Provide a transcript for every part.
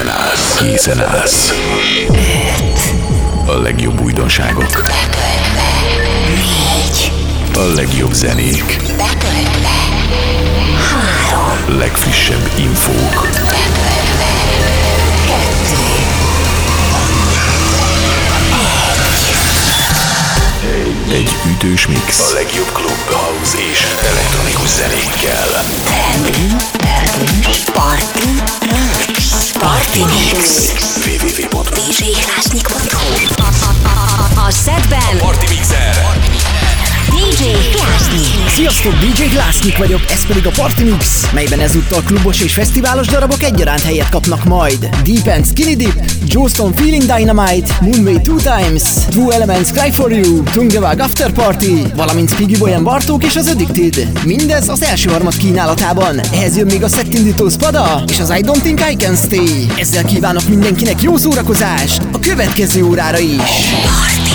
Készen állsz. Készen állsz. A legjobb újdonságok. A legjobb zenék. Legfrissebb infók. Egy ütős mix. A legjobb klub, house és elektronikus zenékkel. Tendünk, tendünk, party. Party Mix. www.djhlásnyik.hu A, a, a, a, a setben a Party Mixer. Sziasztok, DJ Glásznyik vagyok, ez pedig a Party Mix, melyben ezúttal klubos és fesztiválos darabok egyaránt helyet kapnak majd. Deep and Skinny Deep, Joston Feeling Dynamite, Moonway Two Times, True Elements Cry For You, Dungevag After Party, valamint Piggy Boy and Bartók és az Addicted. Mindez az első harmad kínálatában. Ehhez jön még a szektindító Spada és az I Don't Think I Can Stay. Ezzel kívánok mindenkinek jó szórakozást a következő órára is. Party.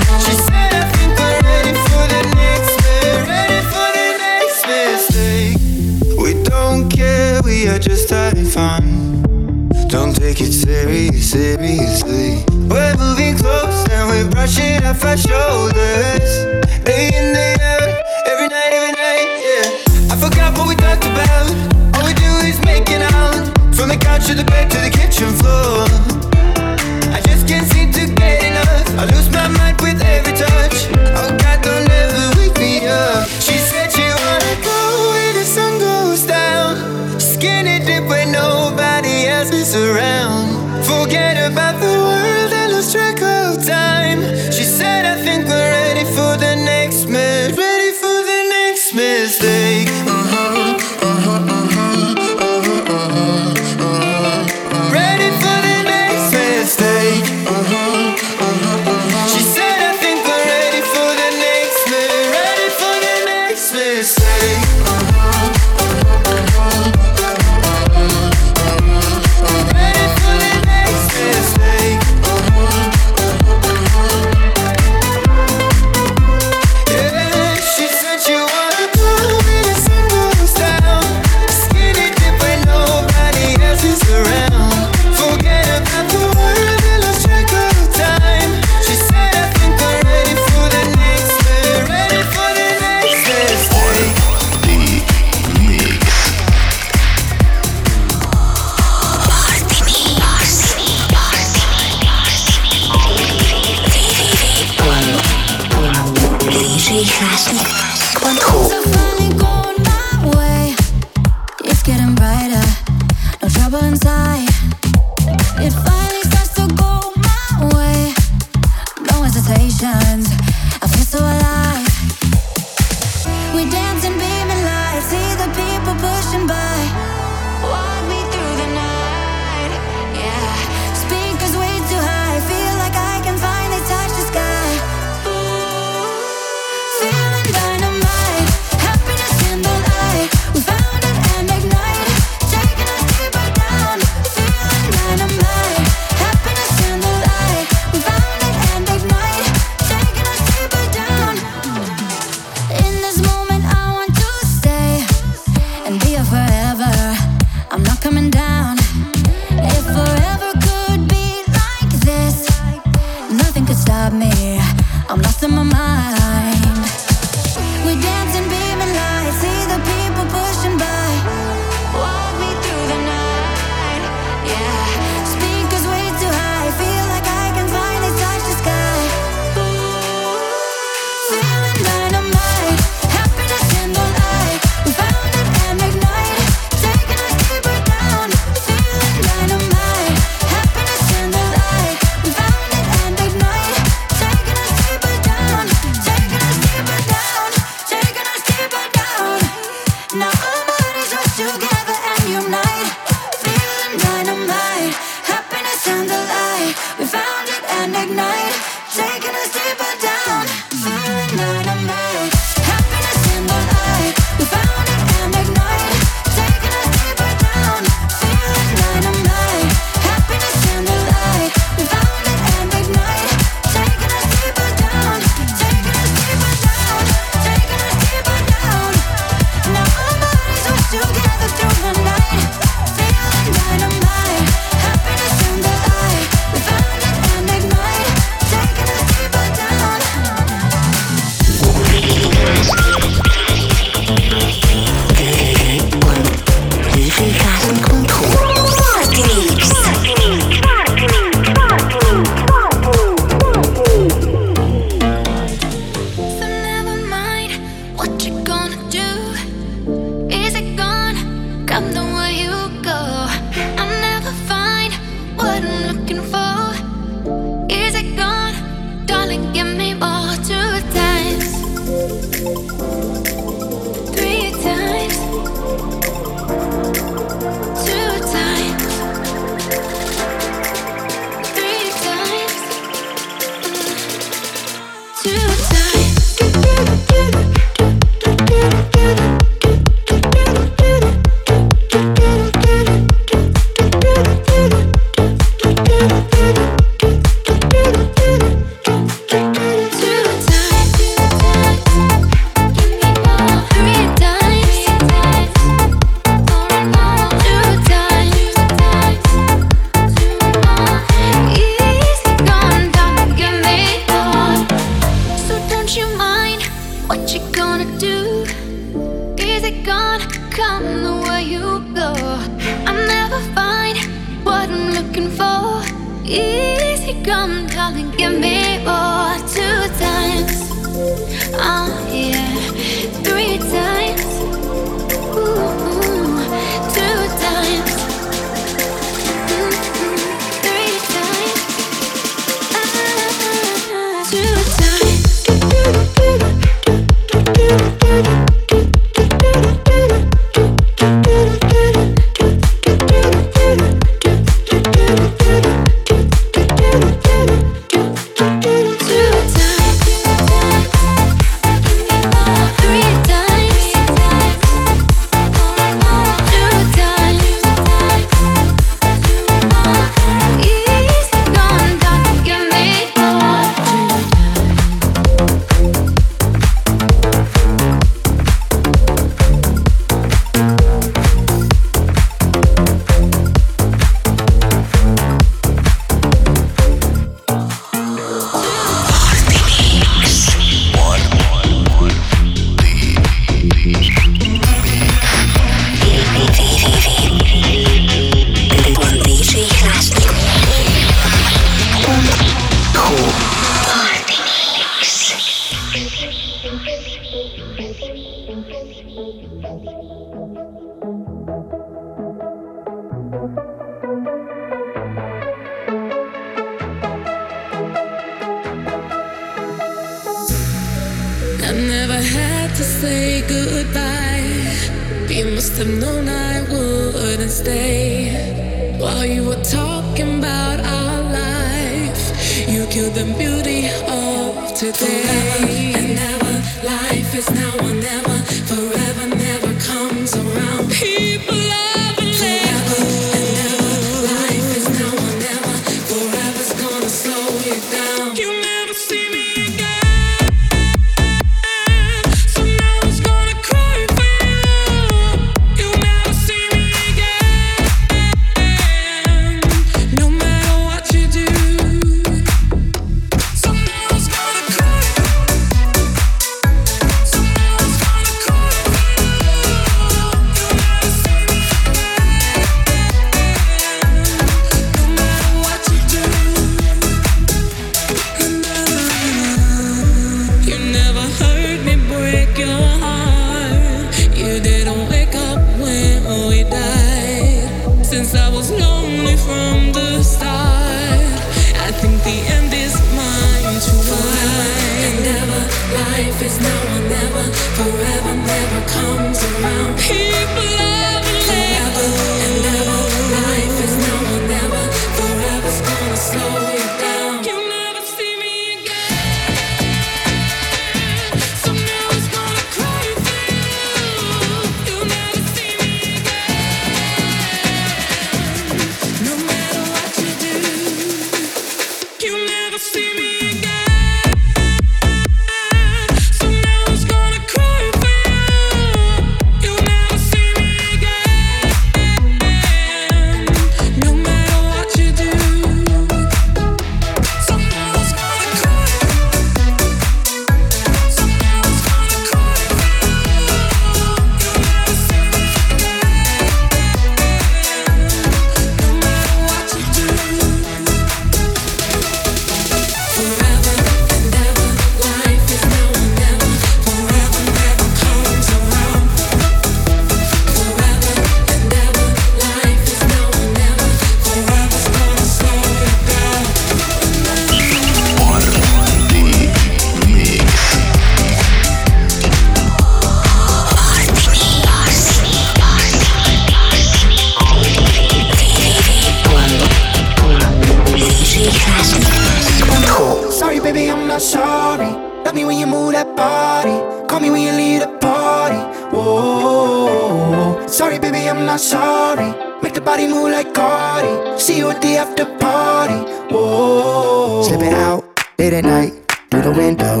Sorry, baby, I'm not sorry. Love me when you move that body. Call me when you leave the party. Whoa. Sorry, baby, I'm not sorry. Make the body move like Cardi. See you at the after party. Whoa. Slipping out late at night through the window.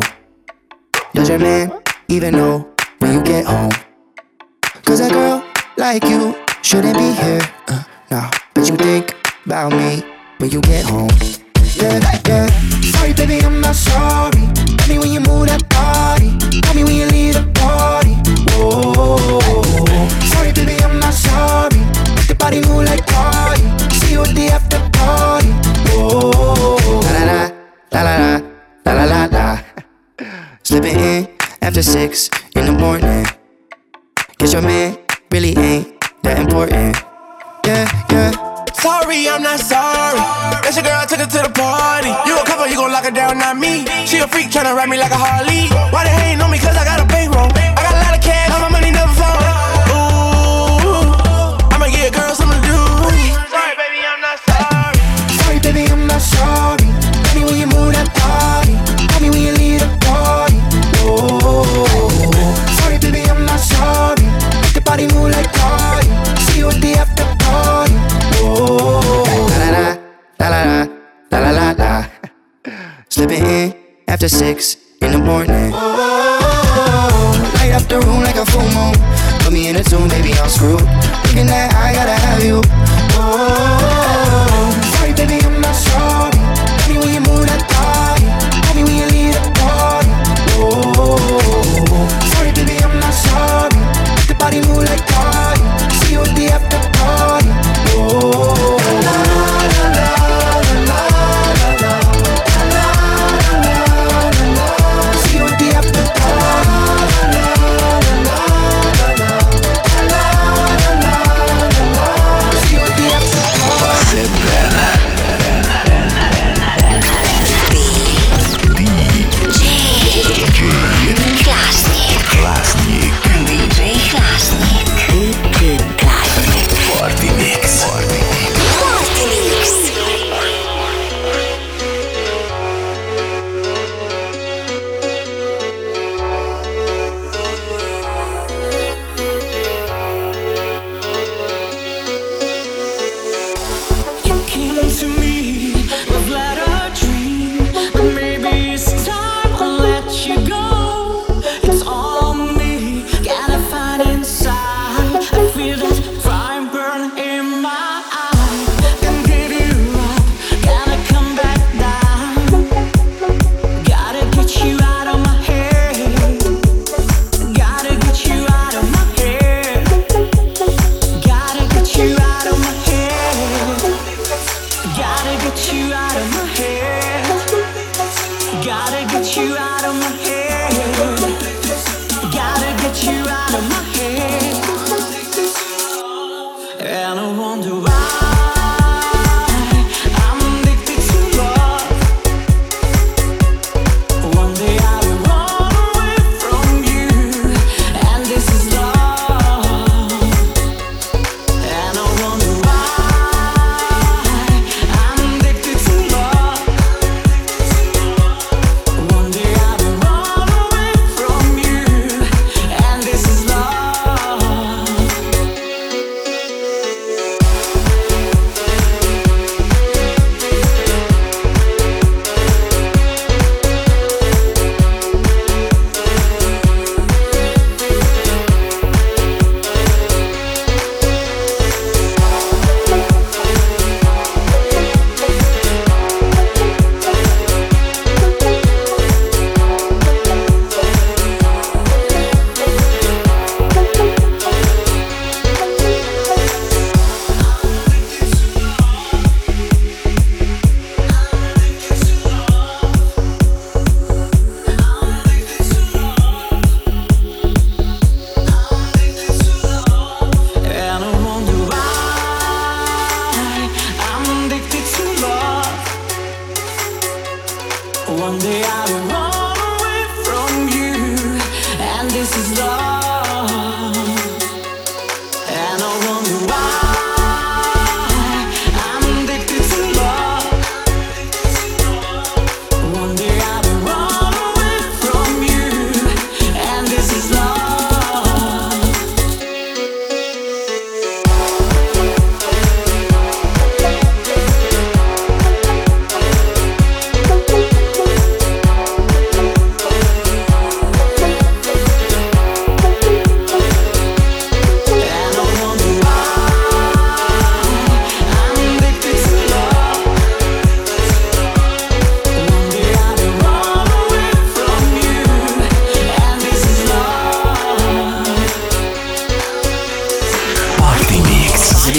Does your man even know when you get home? Cause a girl like you shouldn't be here. Uh, no, but you think about me when you get home. Yeah, yeah. Sorry, baby, I'm not sorry. Tell me when you move that body. Tell me when you leave the party. Oh, sorry, baby, I'm not sorry. Make the body move like party. See you at the after party. Oh, la la la la la la la la. Slipping in after six in the morning. Cause your man really ain't that important. Yeah, yeah. Sorry, I'm not sorry. That's your girl, I took her to the party. You a couple, you gon' lock her down, not me. She a freak, tryna ride me like a Harley. Why they hating on me? Cause I got a bankroll. I got a lot of cash, all my money never flow. Ooh, I'ma get a girl something to do. Sorry, baby, I'm not sorry. Sorry, baby, I'm not sorry. Baby, when you move that body. la la la, la la la la. Slipping in after six in the morning. Oh, light up the room like a full moon. Put me in a tune, baby, I'm screwed. Thinking that I gotta have you.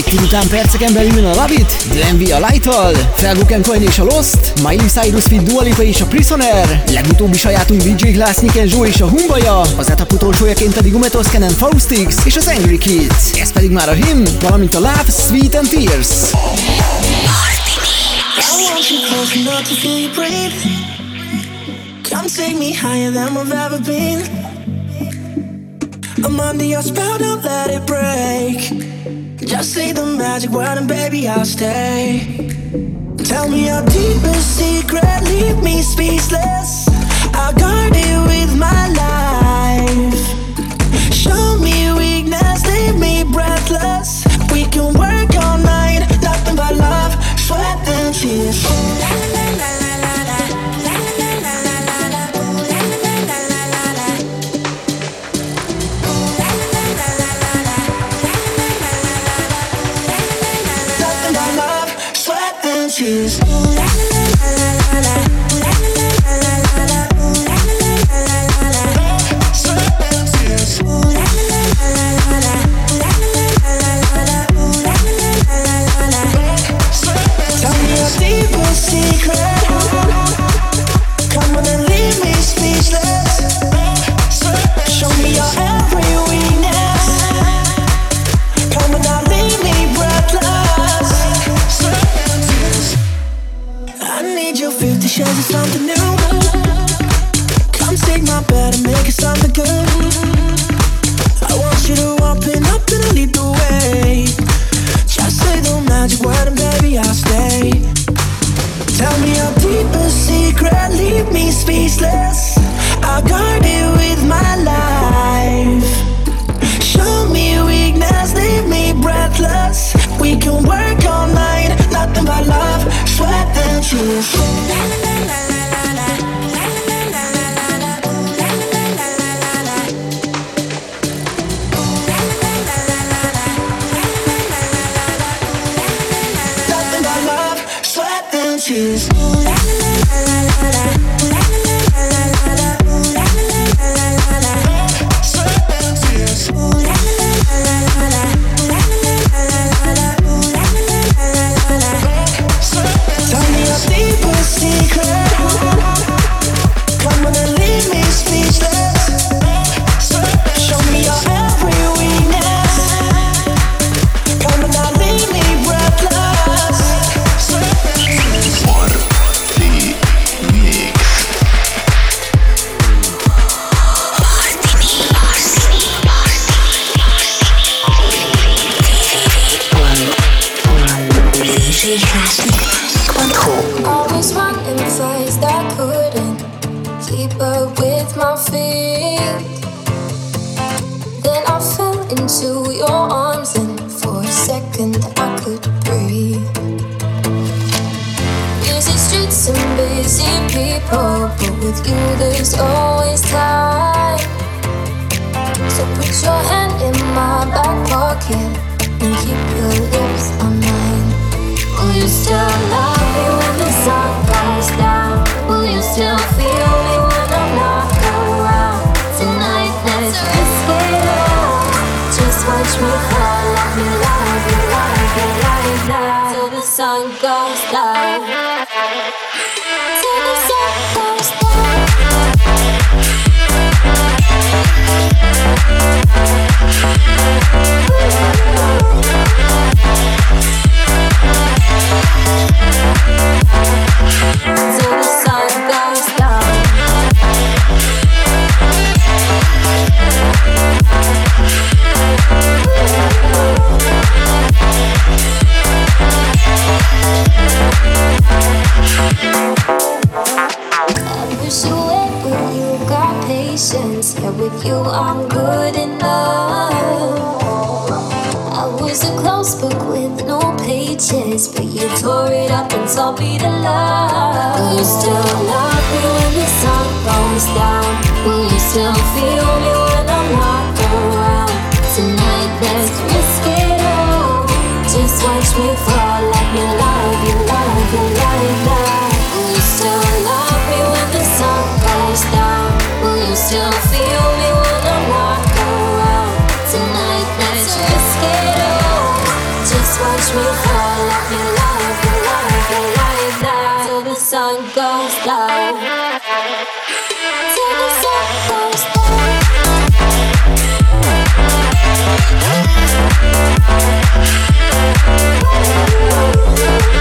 Után perceken belül jön a Love It, DMV a Light-tal, Felbuken Coin és a Lost, Miley Cyrus fit Dua Lipa és a Prisoner, legutóbbi sajátunk DJ Glass, Nick Joe és a Humbaja, az etap utolsójaként pedig Umetos Ken Faustix és az Angry Kids, ez pedig már a Him, valamint a Love, Sweet and Tears. Come take me higher than we've ever been. I'm under your spell, don't let it break. Just say the magic word and baby I'll stay. Tell me your deepest secret, leave me speechless. I'll guard it with my life. Show me weakness, leave me breathless. We can work all night, nothing but love, sweat and tears. Sweat Tell me your deepest secret, leave me speechless. I'll guard it with my life. Show me weakness, leave me breathless. We can work all night, nothing but love, sweat and tears. Sweat la, la, Sweat Just me love. Till the sun goes down. Till the sun goes down. Still love me when the sun goes down? Will you Just watch me fall, let me you,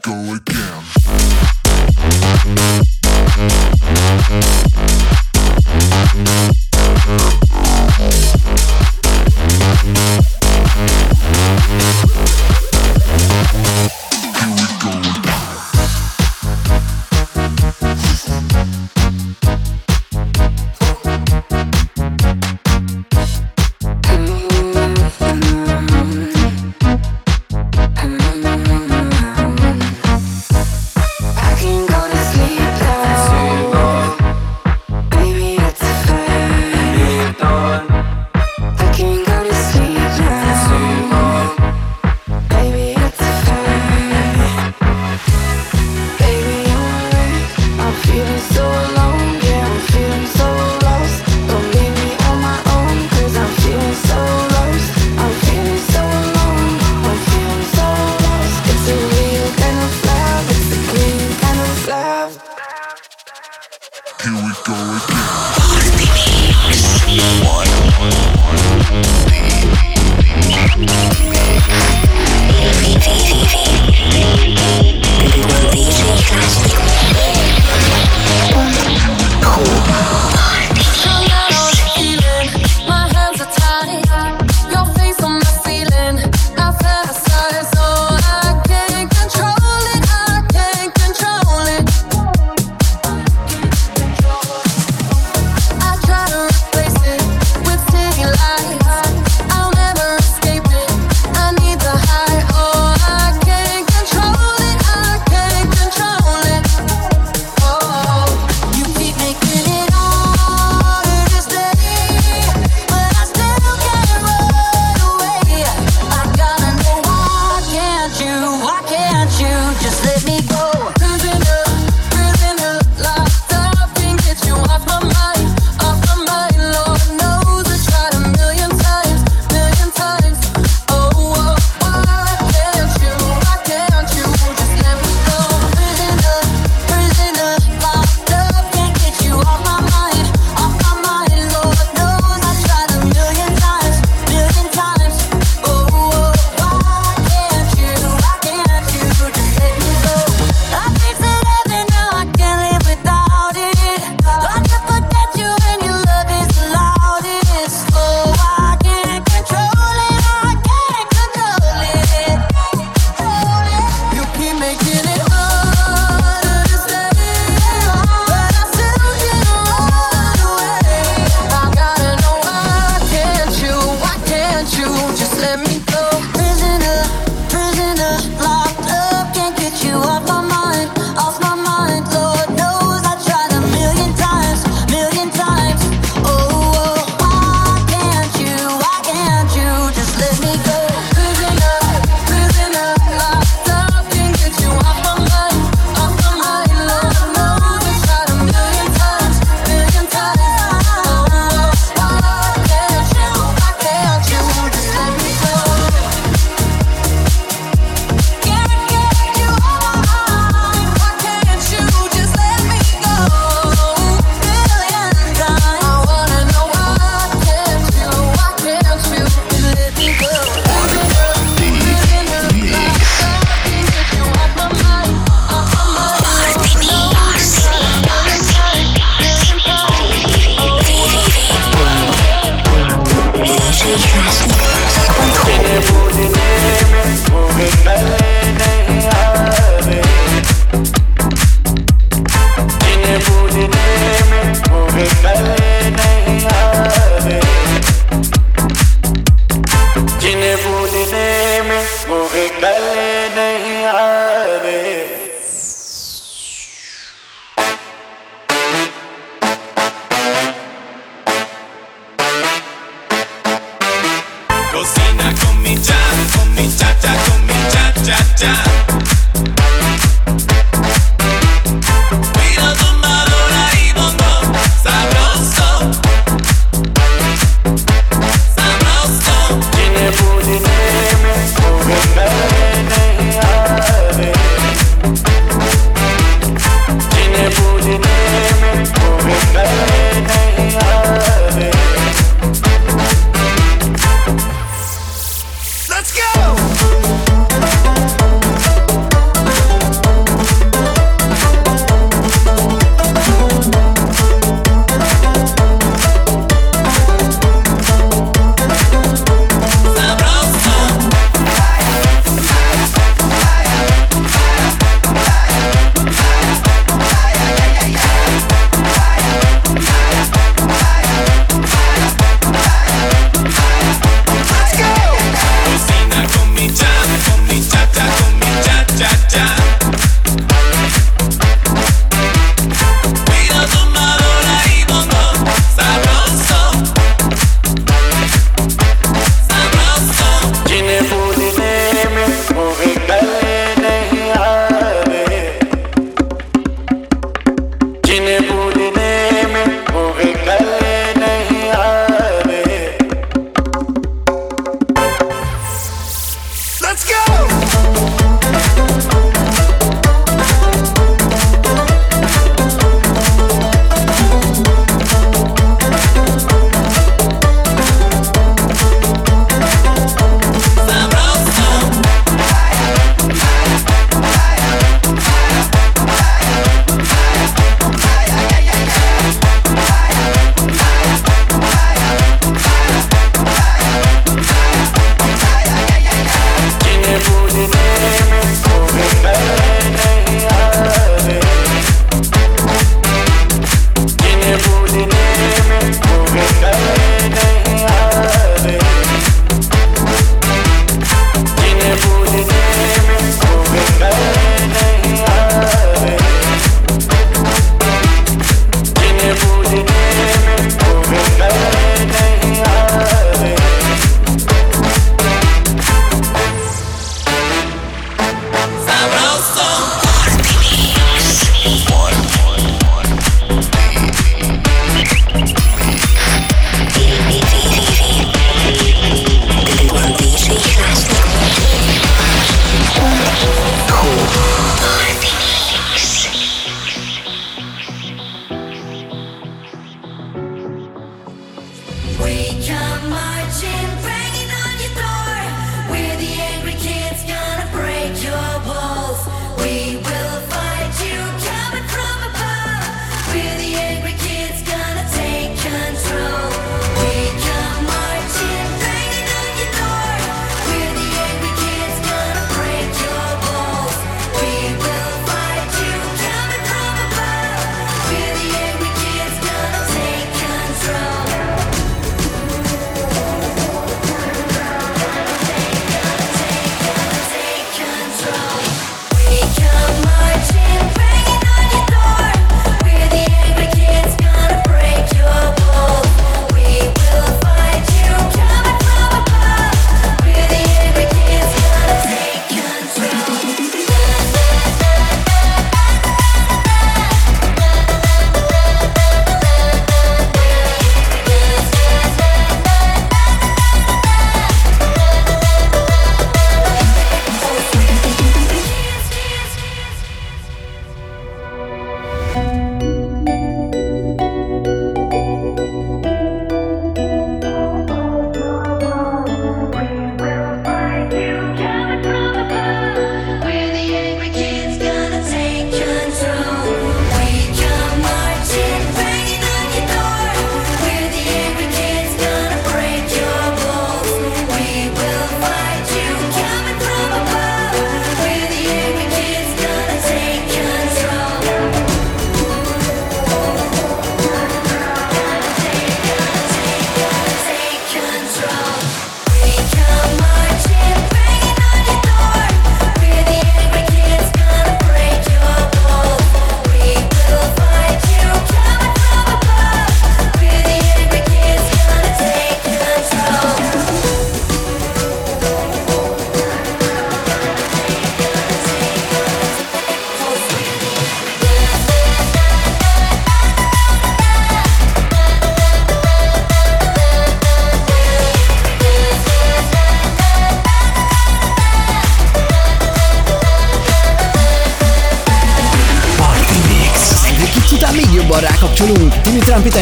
go again.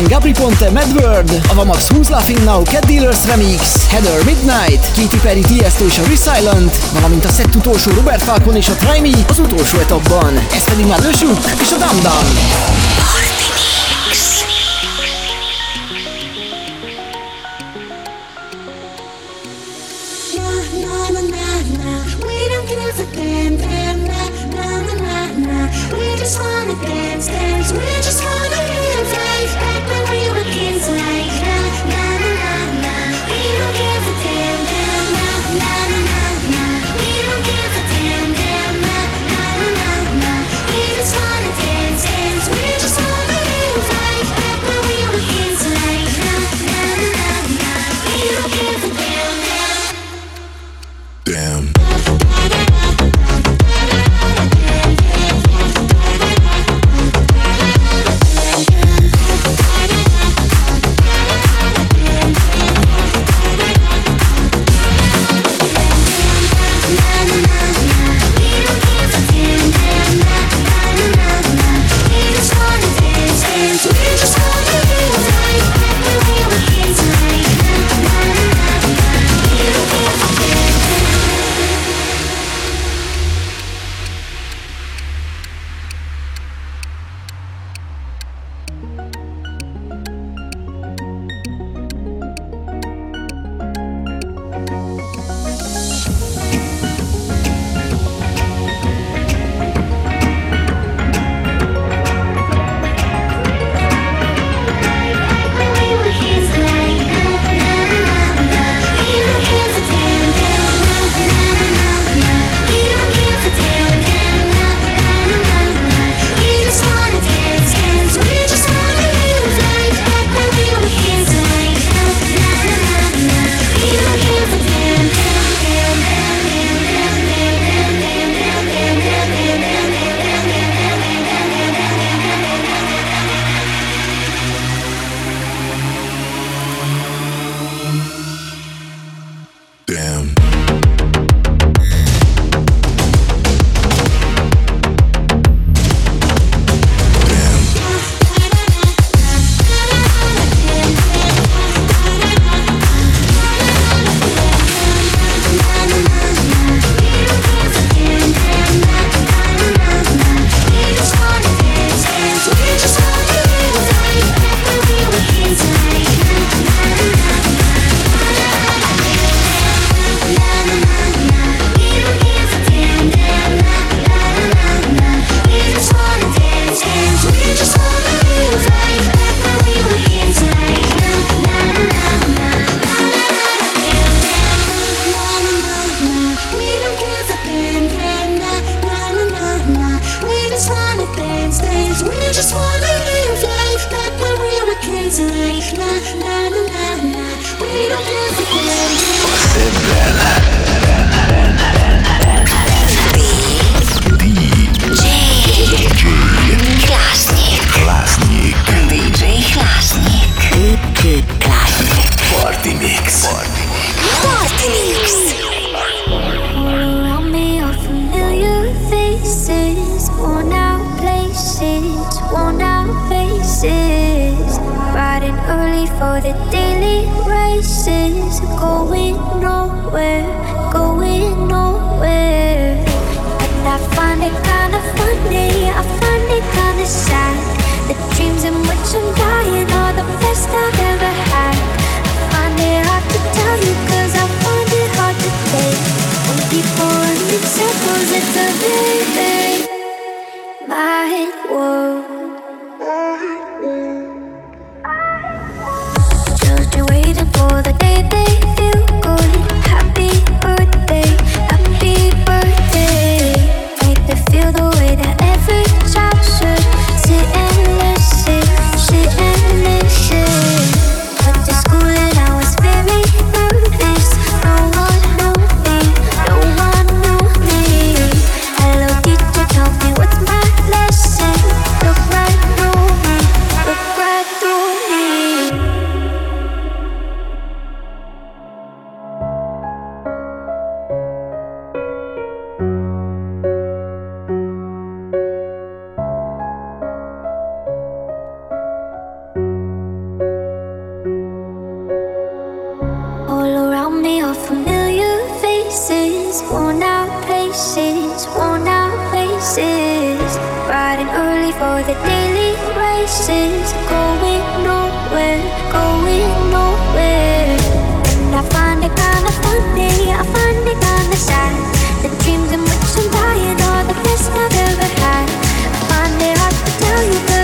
héten Gabri Ponte Madword, a Vamax Who's Laughing Now Cat Dealers Remix, Heather Midnight, Katy Perry Tiesto és a Resilent, valamint a szett utolsó Robert Falcon és a Try Me az utolsó etapban. Ez pedig már Lösük és a Dam Dam. faces, riding early for the daily races, going nowhere, going nowhere. And I find it kinda funny, I find it kinda sad. The dreams in which I'm dying are the best I've ever had. I find it hard to tell you.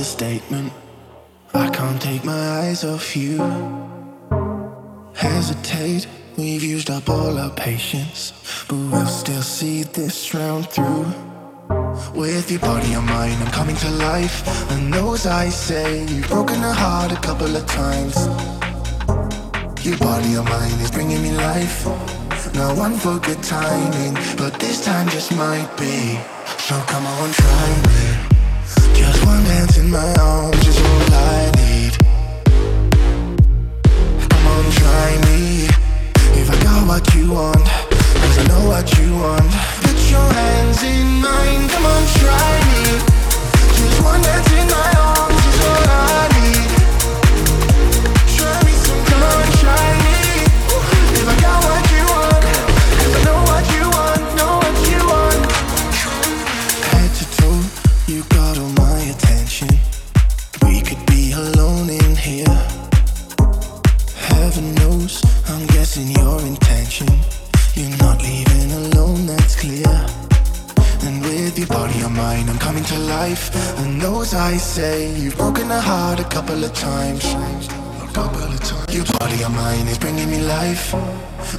Understatement. I can't take my eyes off you. Hesitate, we've used up all our patience, but we'll still see this round through. With your body and mind, I'm coming to life. And those I say, you've broken a heart a couple of times. Your body and mind is bringing me life. Now one for good timing, but this time just might be. So come on, try me. Just one dance in my arms is all I need. Come on, try me. If I got what you want, cause I know what you want. Put your hands in mine, come on, try me. Just one dance in my arms is all I need. Life. And those I say, you've broken a heart a couple of times. A couple of times. Your body and mind is bringing me life.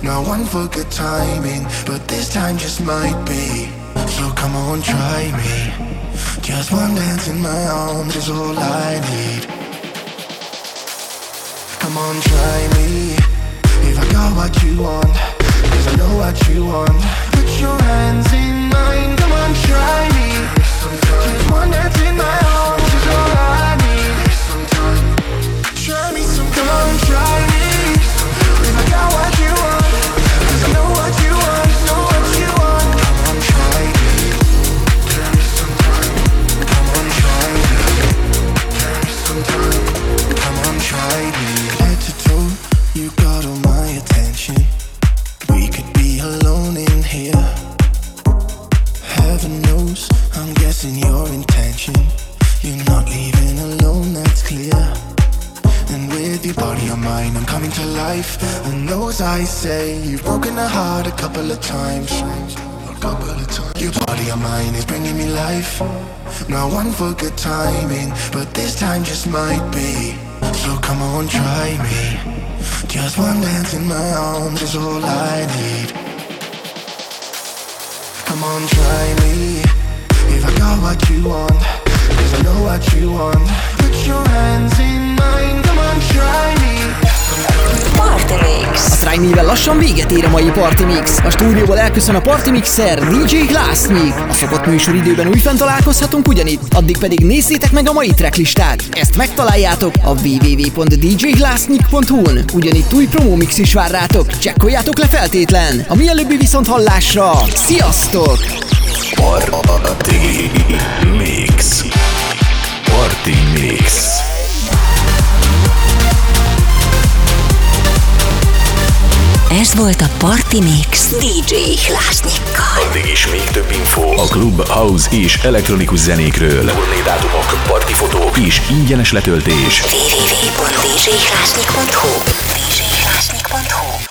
Now one for good timing, but this time just might be. So come on, try me. Just one dance in my arms is all I need. Come on, try me. If I got what you want, cause I know what you want. Put your hands in mine, come on, try me. One dance Your mind is bringing me life. Now one for good timing, but this time just might be. So come on, try me. Just one dance in my arms is all I need. Come on, try me. If I got what you want. Cause I know what you want. Put your hands in mine, come on, try me. Party Mix. A Me-vel lassan véget ér a mai Party Mix. A stúdióból elköszön a Party Mixer DJ Glassnyik. A szokott műsoridőben újfent találkozhatunk ugyanitt, addig pedig nézzétek meg a mai tracklistát. Ezt megtaláljátok a www.djglassnyik.hu-n. Ugyanitt új promómix is vár rátok. Csekkoljátok le feltétlen. A mielőbbi viszont hallásra. Sziasztok! Party Mix. Party Mix. Ez volt a Party Mix DJ Hlásnyikkal. Addig is még több info a klub, house és elektronikus zenékről. Turné dátumok, partifotók és ingyenes letöltés. www.djhlásnyik.hu djhlásnyik.hu